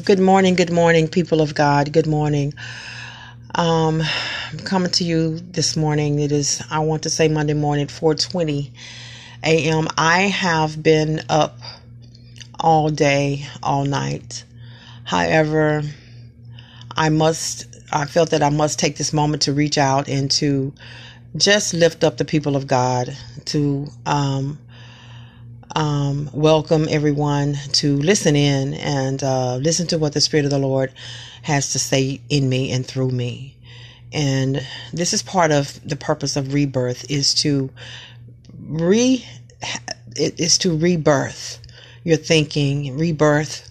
Good morning, good morning, people of God. Good morning. Um, I'm coming to you this morning. It is I want to say Monday morning, 4:20 a.m. I have been up all day, all night. However, I must I felt that I must take this moment to reach out and to just lift up the people of God to um, um, welcome everyone to listen in and uh, listen to what the Spirit of the Lord has to say in me and through me. And this is part of the purpose of rebirth is to re it is to rebirth your thinking, rebirth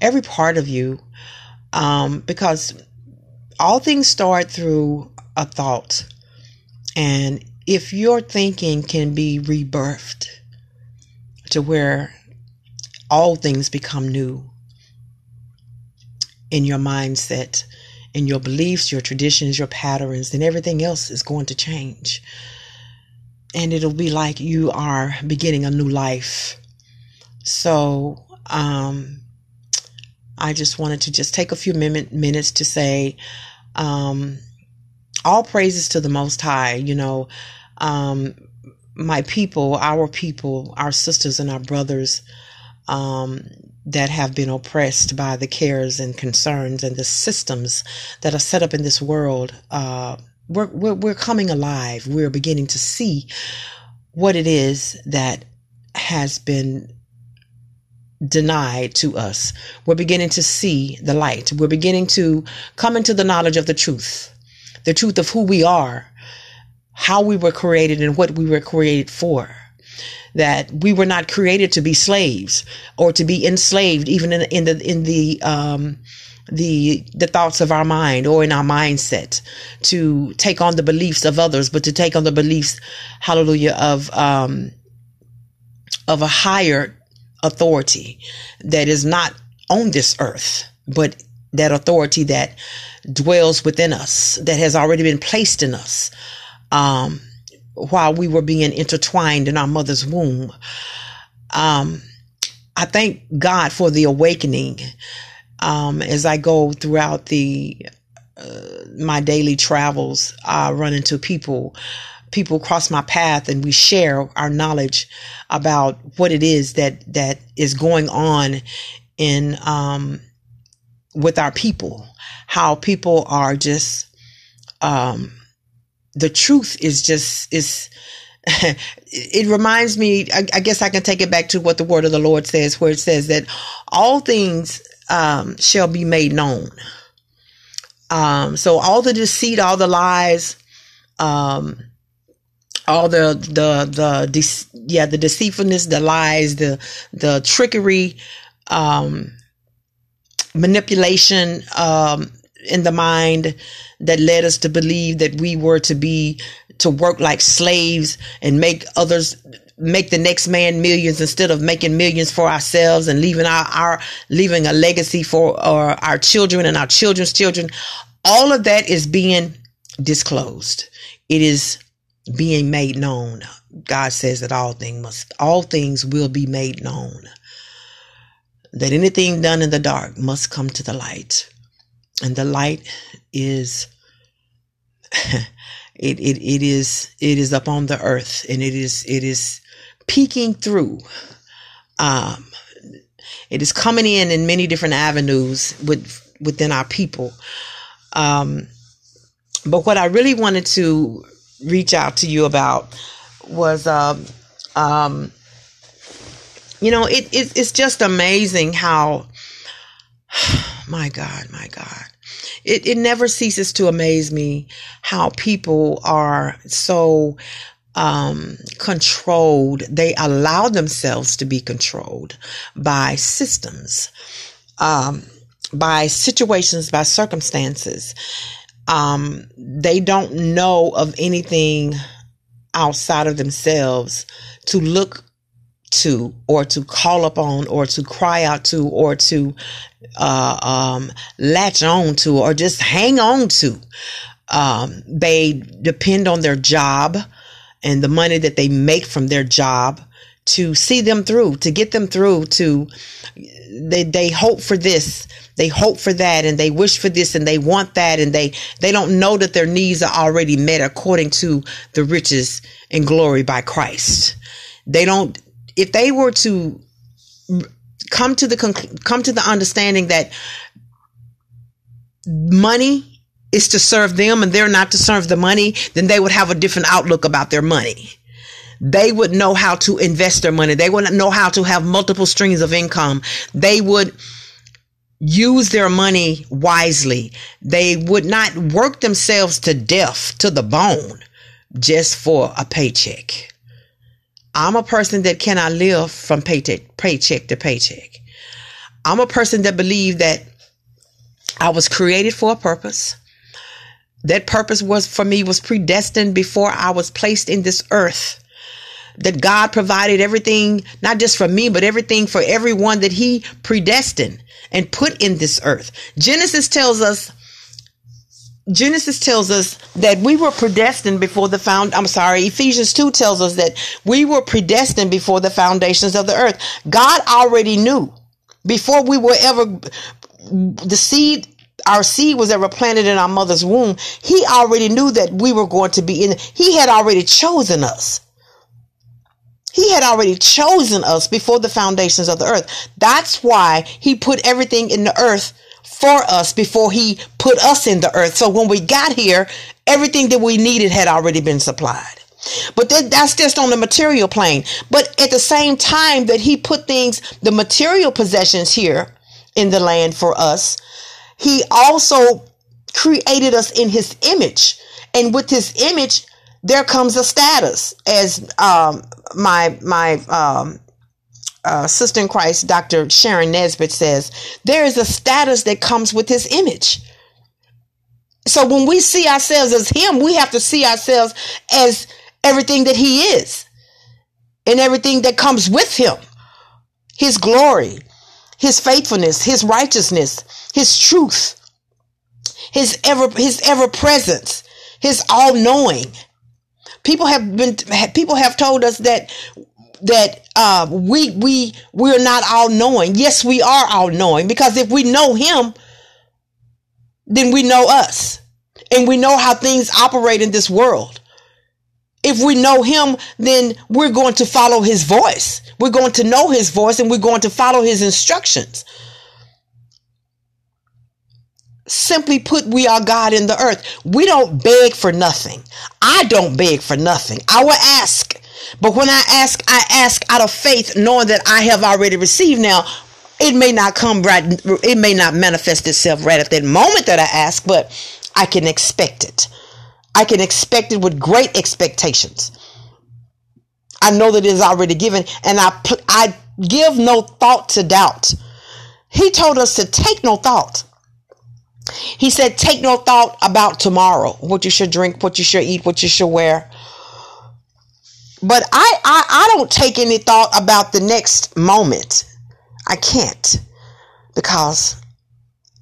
every part of you, um, because all things start through a thought, and if your thinking can be rebirthed to where all things become new in your mindset, in your beliefs, your traditions, your patterns, then everything else is going to change. And it'll be like you are beginning a new life. So, um, I just wanted to just take a few minutes to say, um, all praises to the Most High. You know, um, my people, our people, our sisters and our brothers um, that have been oppressed by the cares and concerns and the systems that are set up in this world. Uh, we're, we're, we're coming alive. We're beginning to see what it is that has been denied to us. We're beginning to see the light. We're beginning to come into the knowledge of the truth, the truth of who we are how we were created and what we were created for. That we were not created to be slaves or to be enslaved, even in, in the in the um, the the thoughts of our mind or in our mindset to take on the beliefs of others, but to take on the beliefs, hallelujah, of um, of a higher authority that is not on this earth, but that authority that dwells within us, that has already been placed in us um, while we were being intertwined in our mother's womb. Um, I thank God for the awakening um, as I go throughout the uh, my daily travels. I run into people. People cross my path, and we share our knowledge about what it is that that is going on in um, with our people. How people are just um, the truth is just is it reminds me I, I, guess i can take it back to what the word of the lord says where it says that all things um, shall be made known. Um, so all the deceit all the lies um, all the the the de- yeah the deceitfulness the lies the the trickery um, manipulation um, in the mind that led us to believe that we were to be to work like slaves and make others make the next man millions instead of making millions for ourselves and leaving our, our leaving a legacy for our, our children and our children's children. All of that is being disclosed. It is being made known. God says that all things must all things will be made known. That anything done in the dark must come to the light and the light is it, it it is it is up on the earth and it is it is peeking through. Um it is coming in in many different avenues with within our people. Um but what i really wanted to reach out to you about was um um you know it, it it's just amazing how my god my god it, it never ceases to amaze me how people are so um, controlled. They allow themselves to be controlled by systems, um, by situations, by circumstances. Um, they don't know of anything outside of themselves to look to or to call upon or to cry out to or to uh, um, latch on to or just hang on to. Um, they depend on their job and the money that they make from their job to see them through, to get them through to they they hope for this, they hope for that and they wish for this and they want that and they they don't know that their needs are already met according to the riches and glory by Christ. They don't if they were to come to the come to the understanding that money is to serve them and they're not to serve the money, then they would have a different outlook about their money. They would know how to invest their money. They would know how to have multiple streams of income. They would use their money wisely. They would not work themselves to death, to the bone, just for a paycheck. I'm a person that cannot live from paycheck, paycheck to paycheck. I'm a person that believe that I was created for a purpose. That purpose was for me was predestined before I was placed in this earth. That God provided everything, not just for me, but everything for everyone that He predestined and put in this earth. Genesis tells us Genesis tells us that we were predestined before the found I'm sorry, Ephesians 2 tells us that we were predestined before the foundations of the earth. God already knew before we were ever the seed our seed was ever planted in our mother's womb, he already knew that we were going to be in he had already chosen us. He had already chosen us before the foundations of the earth. That's why he put everything in the earth for us before he put us in the earth. So when we got here, everything that we needed had already been supplied. But that, that's just on the material plane. But at the same time that he put things, the material possessions here in the land for us, he also created us in his image. And with his image, there comes a status as um, my my um, uh, sister in Christ, Dr. Sharon Nesbitt says, there is a status that comes with his image. So when we see ourselves as him, we have to see ourselves as everything that he is and everything that comes with him. His glory, his faithfulness, his righteousness, his truth, his ever his ever presence, his all knowing. People have been people have told us that that uh, we we we're not all knowing. Yes, we are all knowing because if we know Him, then we know us, and we know how things operate in this world. If we know Him, then we're going to follow His voice. We're going to know His voice, and we're going to follow His instructions. Simply put, we are God in the earth. We don't beg for nothing. I don't beg for nothing. I will ask but when I ask, I ask out of faith, knowing that I have already received. Now, it may not come right, it may not manifest itself right at that moment that I ask, but I can expect it. I can expect it with great expectations. I know that it is already given, and I I give no thought to doubt. He told us to take no thought. He said, Take no thought about tomorrow, what you should drink, what you should eat, what you should wear. But I, I, I don't take any thought about the next moment. I can't because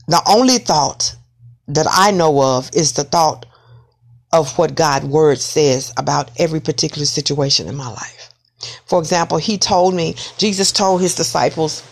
the only thought that I know of is the thought of what God's word says about every particular situation in my life. For example, he told me, Jesus told his disciples,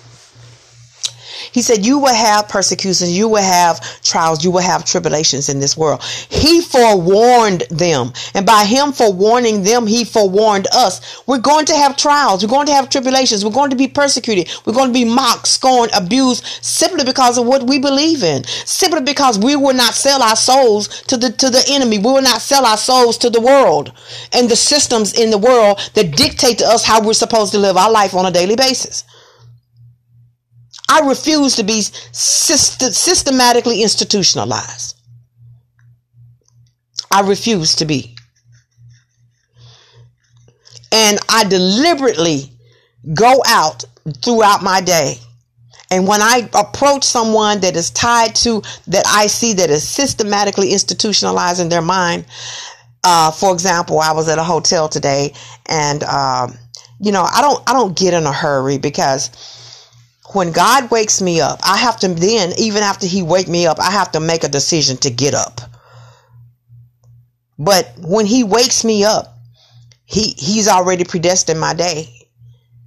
he said, You will have persecutions, you will have trials, you will have tribulations in this world. He forewarned them. And by him forewarning them, he forewarned us. We're going to have trials, we're going to have tribulations, we're going to be persecuted, we're going to be mocked, scorned, abused simply because of what we believe in. Simply because we will not sell our souls to the to the enemy. We will not sell our souls to the world and the systems in the world that dictate to us how we're supposed to live our life on a daily basis. I refuse to be syst- systematically institutionalized. I refuse to be. And I deliberately go out throughout my day. And when I approach someone that is tied to, that I see that is systematically institutionalized in their mind, uh, for example, I was at a hotel today and, um, you know, I don't, I don't get in a hurry because when God wakes me up, I have to then, even after He wake me up, I have to make a decision to get up. But when He wakes me up, He He's already predestined my day.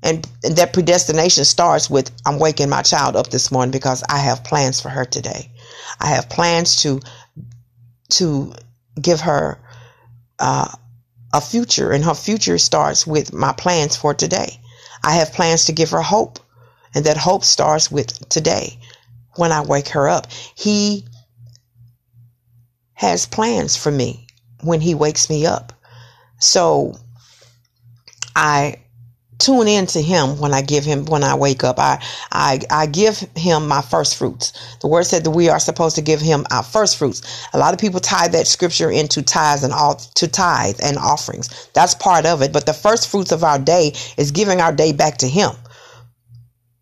And, and that predestination starts with I'm waking my child up this morning because I have plans for her today. I have plans to to give her uh, a future, and her future starts with my plans for today. I have plans to give her hope, and that hope starts with today when I wake her up. He has plans for me when he wakes me up. So I tune in to him when I give him when I wake up. I I I give him my first fruits. The word said that we are supposed to give him our first fruits. A lot of people tie that scripture into tithes and all to tithe and offerings. That's part of it. But the first fruits of our day is giving our day back to him.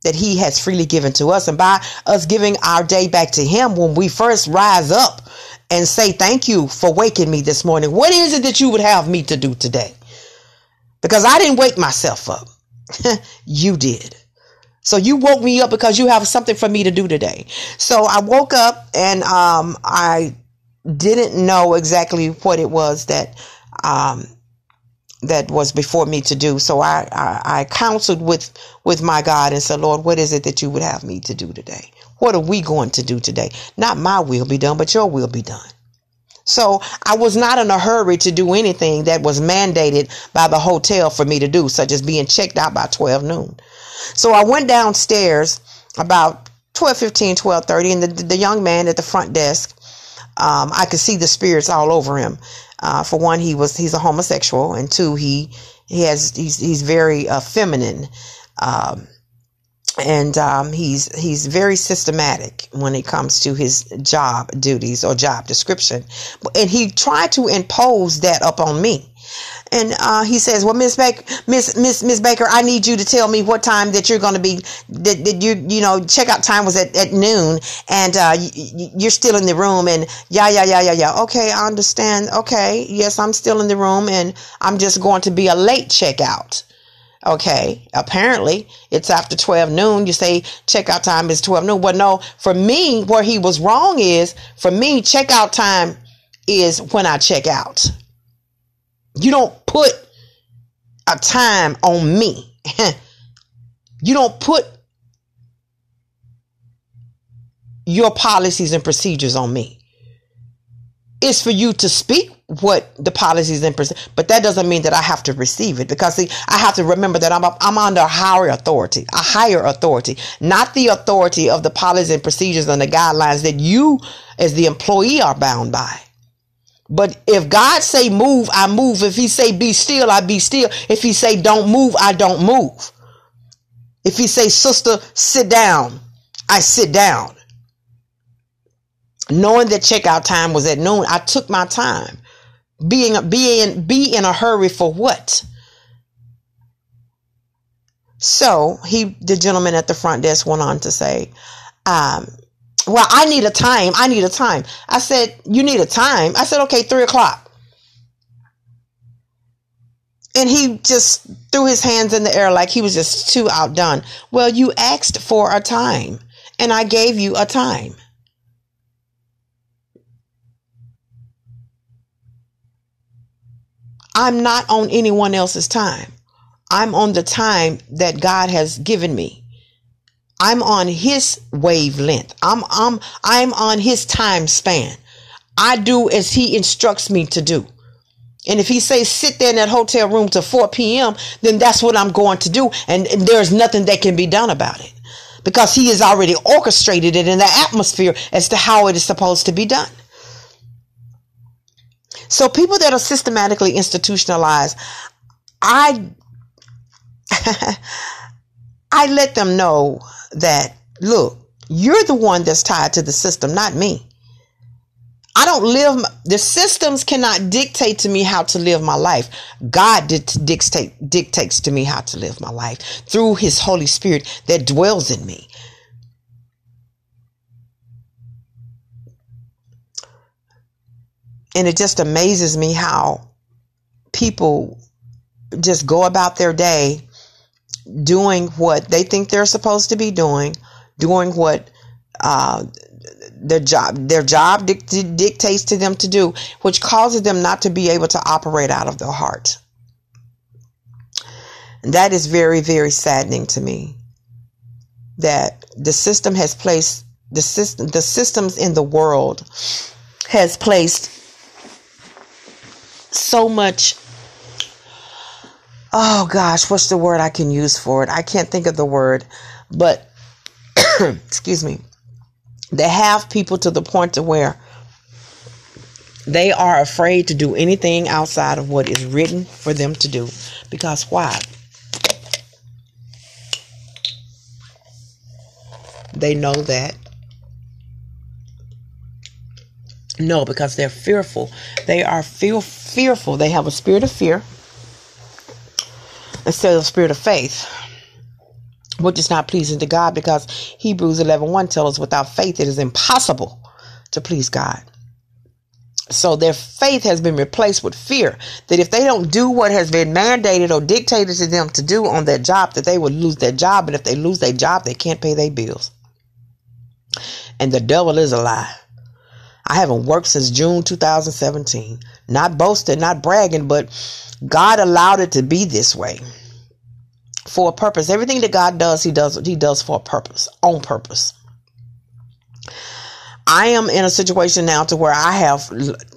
That he has freely given to us. And by us giving our day back to him, when we first rise up and say, Thank you for waking me this morning, what is it that you would have me to do today? because I didn't wake myself up. you did. So you woke me up because you have something for me to do today. So I woke up and um, I didn't know exactly what it was that um, that was before me to do. So I, I, I counseled with with my God and said, Lord, what is it that you would have me to do today? What are we going to do today? Not my will be done, but your will be done. So I was not in a hurry to do anything that was mandated by the hotel for me to do, such as being checked out by 12 noon. So I went downstairs about 12, 15, 12, 30, and the, the young man at the front desk, um, I could see the spirits all over him. Uh, for one, he was, he's a homosexual, and two, he, he has, he's, he's very uh, feminine. Um, and um, he's he's very systematic when it comes to his job duties or job description, and he tried to impose that upon me. And uh, he says, "Well, Miss Baker, Miss Miss Miss Baker, I need you to tell me what time that you're going to be that, that you you know checkout time was at, at noon, and uh, you're still in the room, and yeah yeah yeah yeah yeah. Okay, I understand. Okay, yes, I'm still in the room, and I'm just going to be a late checkout." Okay, apparently it's after 12 noon. You say checkout time is 12 noon. Well, no, for me, where he was wrong is for me, checkout time is when I check out. You don't put a time on me. you don't put your policies and procedures on me. It's for you to speak what the policies and but that doesn't mean that I have to receive it because see, I have to remember that I'm I'm under higher authority, a higher authority, not the authority of the policies and procedures and the guidelines that you as the employee are bound by. But if God say move, I move. If he say be still, I be still. If he say don't move, I don't move. If he say sister, sit down, I sit down. Knowing that checkout time was at noon, I took my time being being be in a hurry for what? So he, the gentleman at the front desk, went on to say, um, "Well, I need a time. I need a time." I said, "You need a time." I said, "Okay, three o'clock." And he just threw his hands in the air like he was just too outdone. Well, you asked for a time, and I gave you a time. I'm not on anyone else's time. I'm on the time that God has given me. I'm on his wavelength. I'm I'm I'm on his time span. I do as he instructs me to do. And if he says sit there in that hotel room till 4 p.m., then that's what I'm going to do. And, and there's nothing that can be done about it because he has already orchestrated it in the atmosphere as to how it is supposed to be done. So people that are systematically institutionalized, I I let them know that look, you're the one that's tied to the system, not me. I don't live the systems cannot dictate to me how to live my life. God dictate dictates to me how to live my life through his Holy Spirit that dwells in me. And it just amazes me how people just go about their day doing what they think they're supposed to be doing, doing what uh, their job their job dict- dictates to them to do, which causes them not to be able to operate out of their heart. And that is very, very saddening to me that the system has placed the system the systems in the world has placed so much oh gosh what's the word i can use for it? I can't think of the word but excuse me they have people to the point to where they are afraid to do anything outside of what is written for them to do. Because why? They know that no because they're fearful they are feel fearful they have a spirit of fear instead of a spirit of faith which is not pleasing to God because Hebrews 11 1 tells us without faith it is impossible to please God. So their faith has been replaced with fear that if they don't do what has been mandated or dictated to them to do on their job, that they will lose their job. And if they lose their job, they can't pay their bills. And the devil is a lie. I haven't worked since June 2017. Not boasting, not bragging, but God allowed it to be this way for a purpose. Everything that God does, He does He does for a purpose, on purpose. I am in a situation now to where I have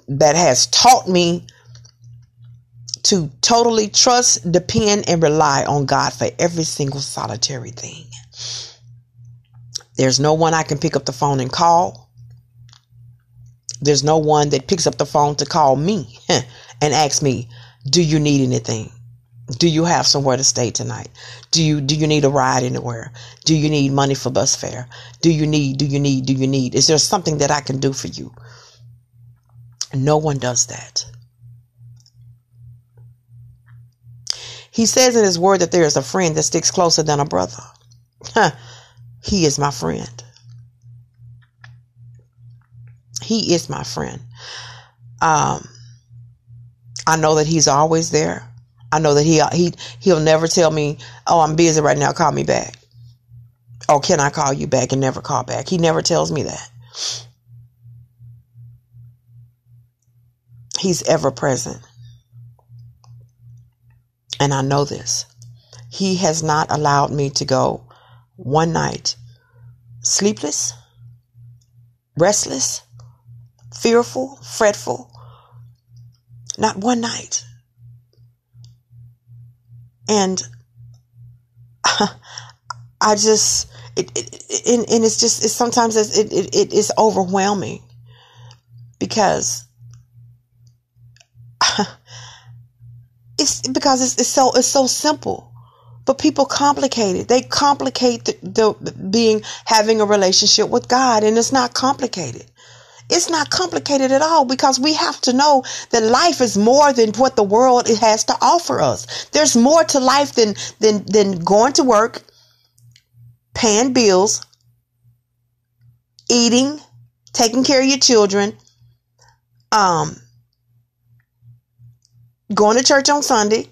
that has taught me to totally trust, depend, and rely on God for every single solitary thing. There's no one I can pick up the phone and call. There's no one that picks up the phone to call me and ask me, Do you need anything? Do you have somewhere to stay tonight? Do you do you need a ride anywhere? Do you need money for bus fare? Do you need do you need do you need? Is there something that I can do for you? No one does that. He says in his word that there is a friend that sticks closer than a brother. He is my friend. He is my friend. Um, I know that he's always there. I know that he he he'll never tell me, "Oh, I'm busy right now. Call me back." Oh, can I call you back and never call back? He never tells me that. He's ever present. And I know this. He has not allowed me to go one night sleepless, restless, fearful, fretful. Not one night. And I just, it, it, and, and it's just, it's sometimes it's, it, it, it is overwhelming because it's because it's, it's so, it's so simple but people complicate it. They complicate the, the, being having a relationship with God, and it's not complicated. It's not complicated at all because we have to know that life is more than what the world has to offer us. There's more to life than than than going to work, paying bills, eating, taking care of your children, um, going to church on Sunday,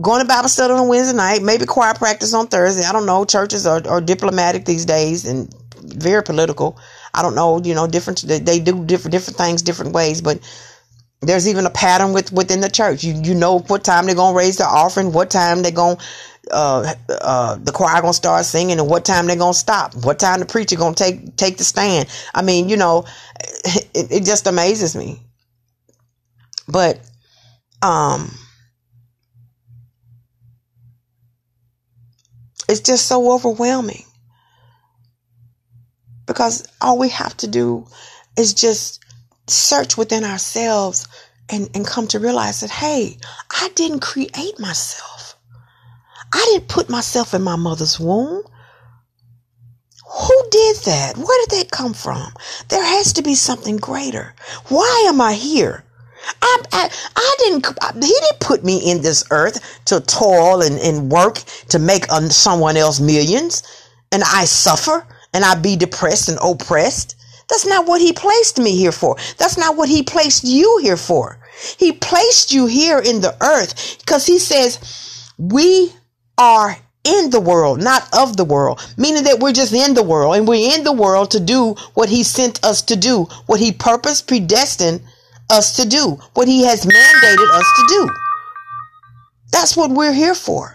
going to Bible study on Wednesday night, maybe choir practice on Thursday. I don't know. Churches are, are diplomatic these days and very political. I don't know, you know, different. They do different different things different ways, but there's even a pattern with within the church. You you know what time they're gonna raise the offering, what time they're gonna uh, uh, the choir gonna start singing, and what time they're gonna stop, what time the preacher gonna take take the stand. I mean, you know, it, it just amazes me. But um, it's just so overwhelming because all we have to do is just search within ourselves and, and come to realize that, hey, I didn't create myself. I didn't put myself in my mother's womb. Who did that? Where did that come from? There has to be something greater. Why am I here? I, I, I didn't, he didn't put me in this earth to toil and, and work to make uh, someone else millions and I suffer and I be depressed and oppressed. That's not what he placed me here for. That's not what he placed you here for. He placed you here in the earth because he says we are in the world, not of the world, meaning that we're just in the world and we're in the world to do what he sent us to do, what he purposed, predestined us to do, what he has mandated us to do. That's what we're here for.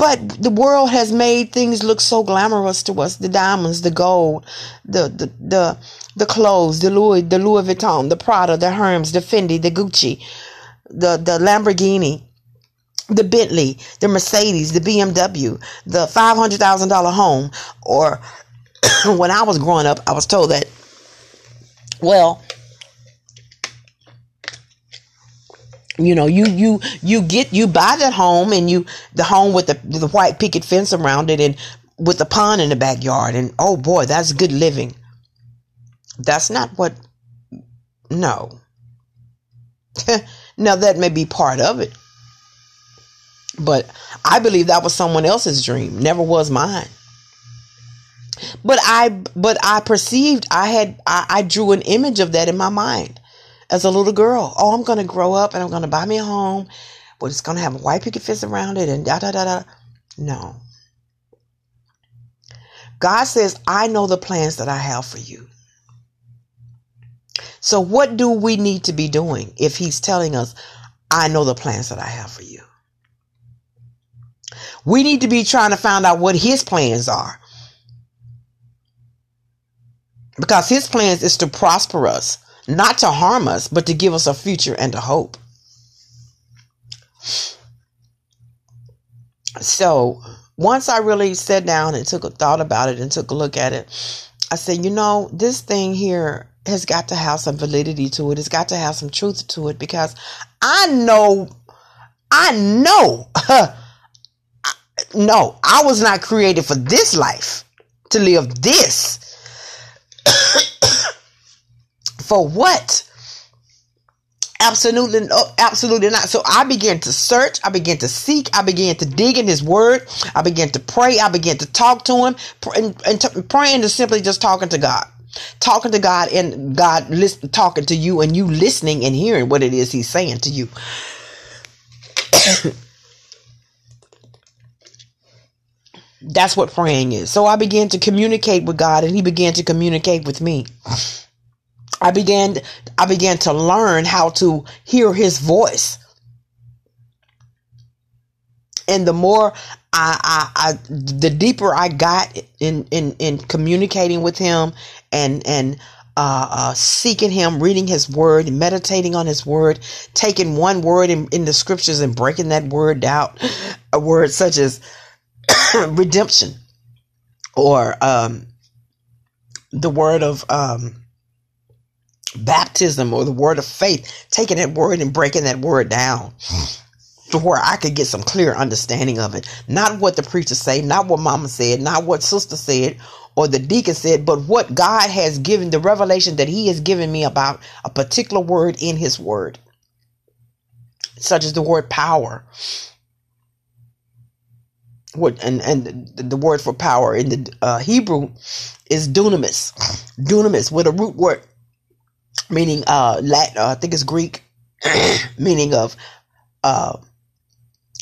But the world has made things look so glamorous to us. The diamonds, the gold, the, the, the, the clothes, the Louis, the Louis Vuitton, the Prada, the Hermes, the Fendi, the Gucci, the, the Lamborghini, the Bentley, the Mercedes, the BMW, the $500,000 home. Or when I was growing up, I was told that, well, you know you you you get you buy that home and you the home with the the white picket fence around it and with the pond in the backyard. And oh boy that's good living. That's not what no. Now that may be part of it. But i believe that was someone else's dream never was mine. But i but i perceived i had i, I drew an image of that in my mind as a little girl. Oh, I'm going to grow up and I'm going to buy me a home, but it's going to have a white picket fence around it and da da da da. No. God says, I know the plans that I have for you. So, what do we need to be doing if He's telling us, I know the plans that I have for you? We need to be trying to find out what His plans are. Because His plans is to prosper us not to harm us, but to give us a future and a hope. So once I really sat down and took a thought about it and took a look at it, I said, you know, this thing here has got to have some validity to it. It's got to have some truth to it because I know, I know, no, I was not created for this life to live this. For what? Absolutely, absolutely not. So I began to search. I began to seek. I began to dig in His Word. I began to pray. I began to talk to Him, and, and t- praying is simply just talking to God, talking to God, and God listen, talking to you, and you listening and hearing what it is He's saying to you. That's what praying is. So I began to communicate with God, and He began to communicate with me. I began I began to learn how to hear his voice. And the more I, I, I the deeper I got in, in, in communicating with him and and uh, uh, seeking him, reading his word, meditating on his word, taking one word in, in the scriptures and breaking that word out, a word such as redemption or um, the word of um, baptism or the word of faith, taking that word and breaking that word down to where I could get some clear understanding of it. Not what the preacher say, not what mama said, not what sister said or the deacon said, but what God has given, the revelation that he has given me about a particular word in his word, such as the word power. What and and the word for power in the uh, Hebrew is dunamis, dunamis with a root word meaning uh Latin, uh, I think it's Greek, meaning of uh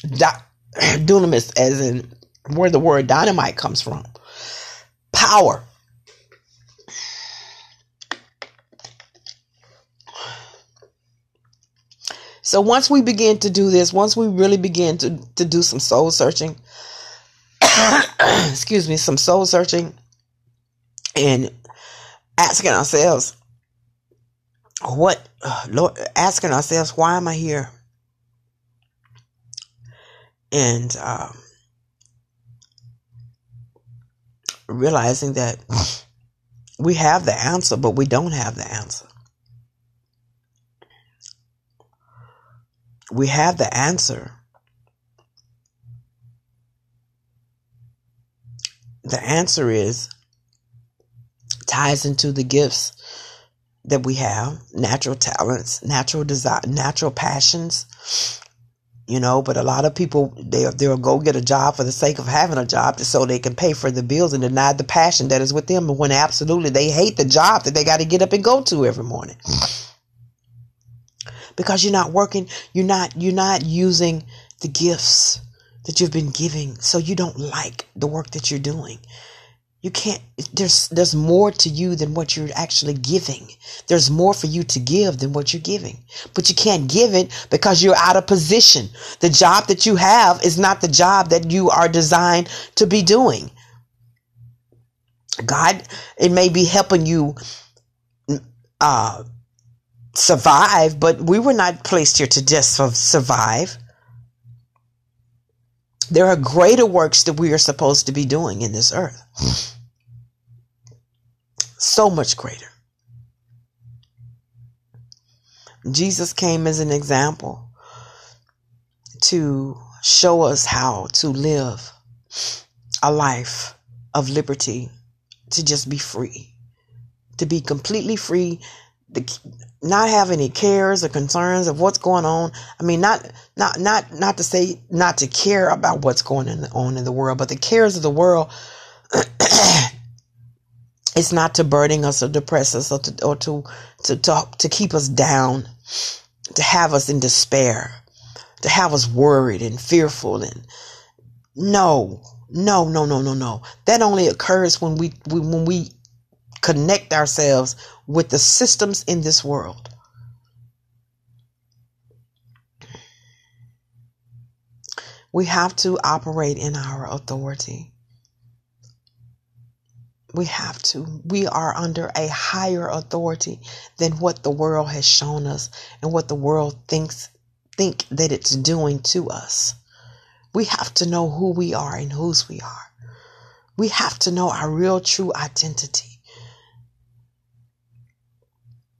dunamis, as in where the word dynamite comes from. Power. So once we begin to do this, once we really begin to, to do some soul searching, excuse me, some soul searching and asking ourselves, what, Lord, asking ourselves, why am I here? And um, realizing that we have the answer, but we don't have the answer. We have the answer. The answer is ties into the gifts that we have natural talents, natural desire, natural passions, you know. But a lot of people they they'll go get a job for the sake of having a job, so they can pay for the bills and deny the passion that is with them. When absolutely they hate the job that they got to get up and go to every morning because you're not working, you're not you're not using the gifts that you've been giving, so you don't like the work that you're doing. You can't, there's, there's more to you than what you're actually giving. There's more for you to give than what you're giving. But you can't give it because you're out of position. The job that you have is not the job that you are designed to be doing. God, it may be helping you, uh, survive, but we were not placed here to just survive. There are greater works that we are supposed to be doing in this earth. So much greater. Jesus came as an example to show us how to live a life of liberty, to just be free, to be completely free, to not have any cares or concerns of what's going on. I mean, not not not not to say not to care about what's going on in the world, but the cares of the world. it's not to burden us or depress us or to or to to talk to keep us down, to have us in despair, to have us worried and fearful and no, no, no, no, no, no. That only occurs when we when we connect ourselves with the systems in this world. We have to operate in our authority. We have to. We are under a higher authority than what the world has shown us and what the world thinks think that it's doing to us. We have to know who we are and whose we are. We have to know our real true identity.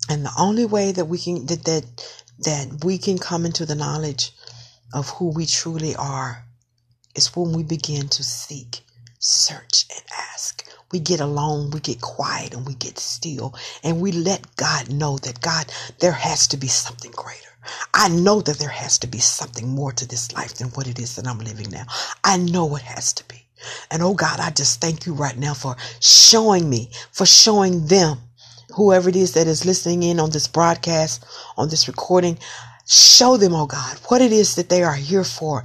And the only way that we can that that, that we can come into the knowledge of who we truly are is when we begin to seek, search, and ask. We get alone, we get quiet, and we get still, and we let God know that God, there has to be something greater. I know that there has to be something more to this life than what it is that I'm living now. I know it has to be. And oh God, I just thank you right now for showing me, for showing them whoever it is that is listening in on this broadcast, on this recording, show them, oh God, what it is that they are here for.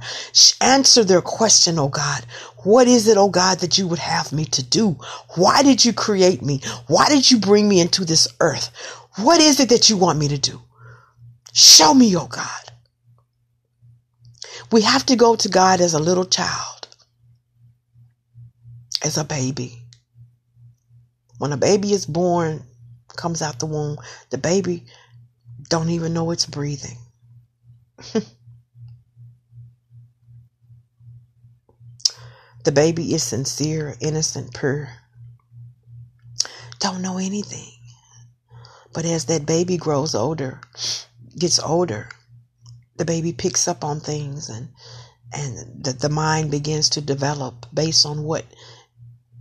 Answer their question, oh God. What is it, oh God, that you would have me to do? Why did you create me? Why did you bring me into this earth? What is it that you want me to do? Show me, oh God. We have to go to God as a little child, as a baby. When a baby is born, comes out the womb, the baby don't even know it's breathing. the baby is sincere, innocent, pure. Don't know anything. But as that baby grows older, gets older, the baby picks up on things and and the, the mind begins to develop based on what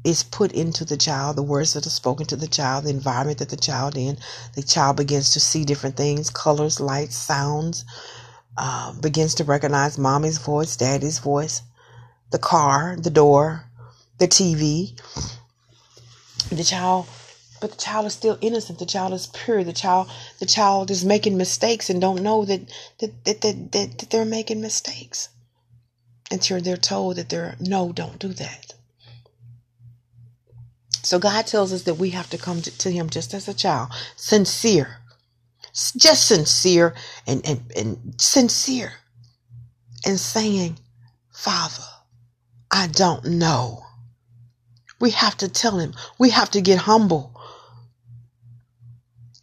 is put into the child, the words that are spoken to the child, the environment that the child in. The child begins to see different things, colors, lights, sounds, uh, begins to recognize mommy's voice, daddy's voice, the car, the door, the TV. The child, but the child is still innocent. The child is pure. The child, the child is making mistakes and don't know that that that that, that, that they're making mistakes until they're told that they're no, don't do that. So God tells us that we have to come to, to Him just as a child, sincere, just sincere and, and, and sincere, and saying, Father, I don't know. We have to tell Him. We have to get humble.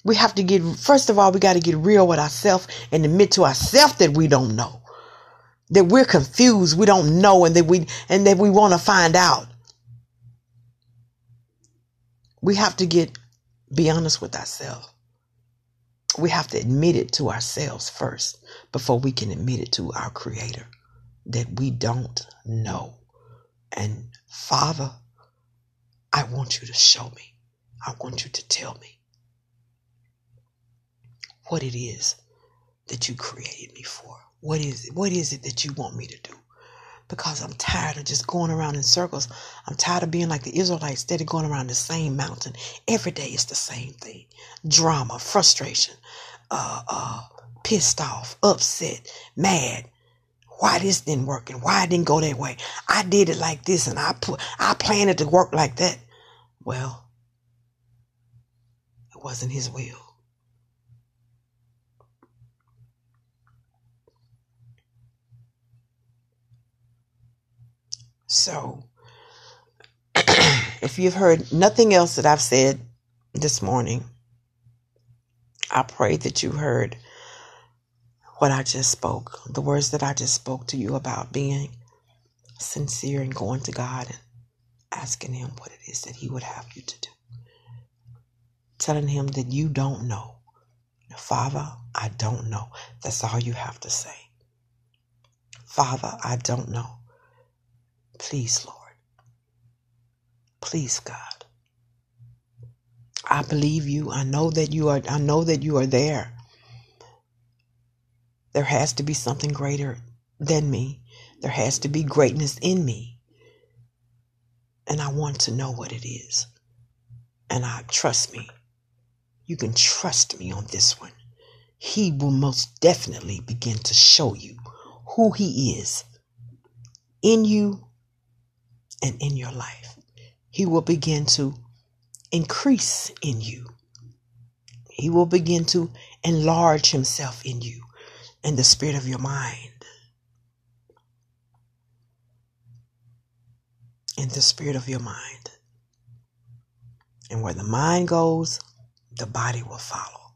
We have to get, first of all, we got to get real with ourselves and admit to ourselves that we don't know. That we're confused, we don't know, and that we and that we want to find out. We have to get, be honest with ourselves. We have to admit it to ourselves first before we can admit it to our Creator that we don't know. And Father, I want you to show me. I want you to tell me what it is that you created me for. What is it? What is it that you want me to do? Because I'm tired of just going around in circles. I'm tired of being like the Israelites, steady going around the same mountain. Every day it's the same thing drama, frustration, uh, uh, pissed off, upset, mad. Why this didn't work and why it didn't go that way? I did it like this and I put I planned it to work like that. Well, it wasn't his will. So, if you've heard nothing else that I've said this morning, I pray that you heard what I just spoke, the words that I just spoke to you about being sincere and going to God and asking Him what it is that He would have you to do. Telling Him that you don't know. Father, I don't know. That's all you have to say. Father, I don't know. Please, Lord. Please, God. I believe you. I know that you are I know that you are there. There has to be something greater than me. There has to be greatness in me. And I want to know what it is. And I trust me. You can trust me on this one. He will most definitely begin to show you who He is in you and in your life. He will begin to increase in you. He will begin to enlarge Himself in you and the spirit of your mind. In the spirit of your mind. And where the mind goes, the body will follow.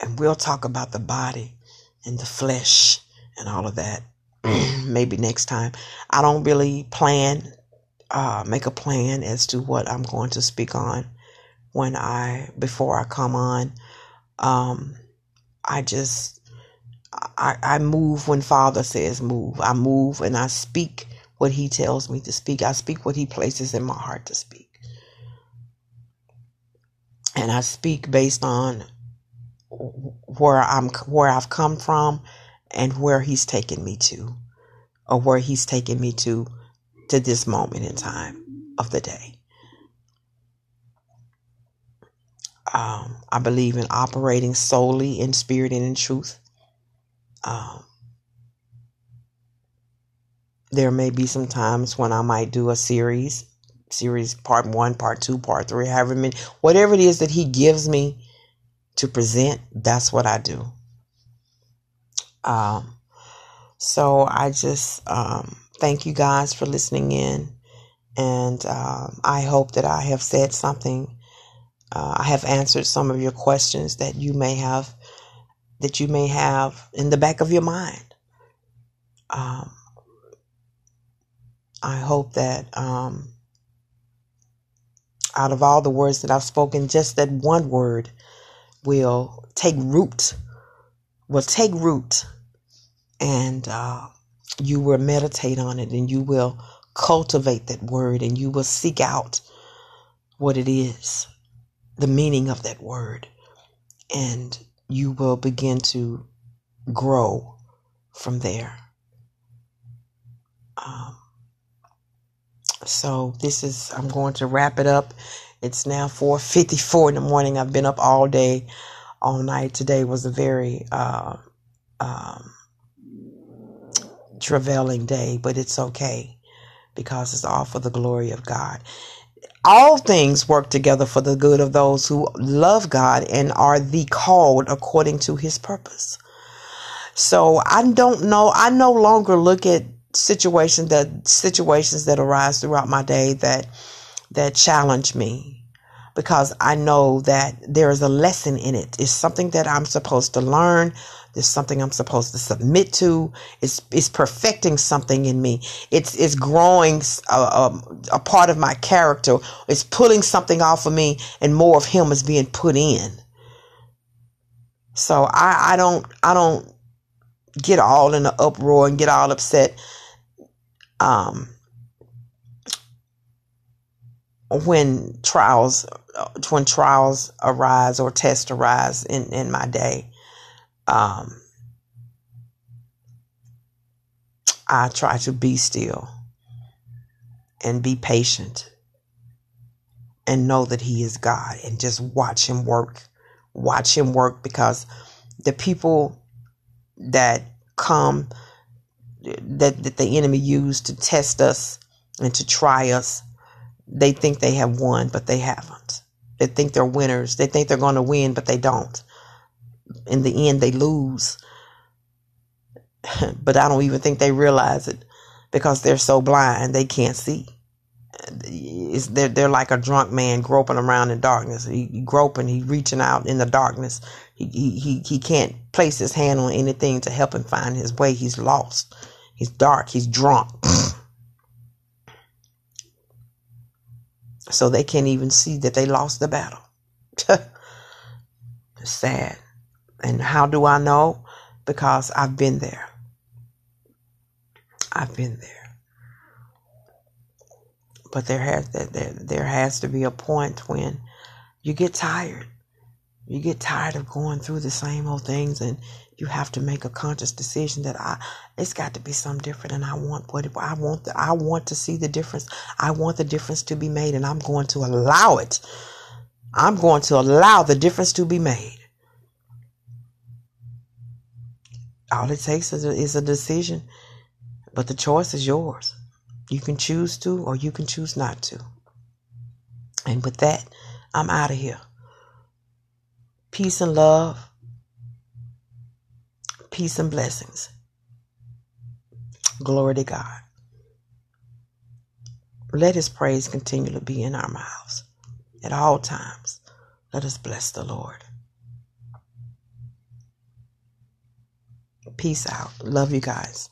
And we'll talk about the body and the flesh and all of that maybe next time. I don't really plan, uh, make a plan as to what I'm going to speak on when I, before I come on. Um, I just, I, I move when Father says move. I move and I speak what He tells me to speak. I speak what He places in my heart to speak. And I speak based on where I'm, where I've come from and where He's taken me to, or where He's taken me to, to this moment in time of the day. Um, I believe in operating solely in spirit and in truth. Um, there may be some times when I might do a series, series part one, part two, part three, however many, whatever it is that He gives me to present, that's what I do. Um, so I just um, thank you guys for listening in, and um, I hope that I have said something uh, I have answered some of your questions that you may have that you may have in the back of your mind. Um, I hope that um, out of all the words that I've spoken, just that one word will take root, will take root, and uh, you will meditate on it and you will cultivate that word and you will seek out what it is the meaning of that word, and you will begin to grow from there. Um, so this is I'm going to wrap it up. It's now 4:54 in the morning. I've been up all day, all night. Today was a very uh, um, travailing day, but it's okay because it's all for the glory of God all things work together for the good of those who love God and are the called according to his purpose. So I don't know. I no longer look at situations that situations that arise throughout my day that that challenge me because I know that there is a lesson in it. It's something that I'm supposed to learn. There's something I'm supposed to submit to. It's, it's perfecting something in me. It's, it's growing a, a, a part of my character. It's pulling something off of me and more of him is being put in. So I, I don't, I don't get all in the uproar and get all upset. Um, when trials when trials arise or tests arise in, in my day um, I try to be still and be patient and know that He is God and just watch Him work. Watch Him work because the people that come, that, that the enemy used to test us and to try us, they think they have won, but they haven't. They think they're winners. They think they're going to win, but they don't. In the end, they lose. but I don't even think they realize it because they're so blind they can't see. It's, they're, they're like a drunk man groping around in darkness. He, he groping, he reaching out in the darkness. He, he, he can't place his hand on anything to help him find his way. He's lost. He's dark. He's drunk. so they can't even see that they lost the battle. sad. And how do I know? Because I've been there. I've been there. But there has there, there has to be a point when you get tired. You get tired of going through the same old things and you have to make a conscious decision that I it's got to be something different and I want what I want the, I want to see the difference. I want the difference to be made and I'm going to allow it. I'm going to allow the difference to be made. All it takes is a, is a decision, but the choice is yours. You can choose to or you can choose not to. And with that, I'm out of here. Peace and love. Peace and blessings. Glory to God. Let his praise continue to be in our mouths at all times. Let us bless the Lord. Peace out. Love you guys.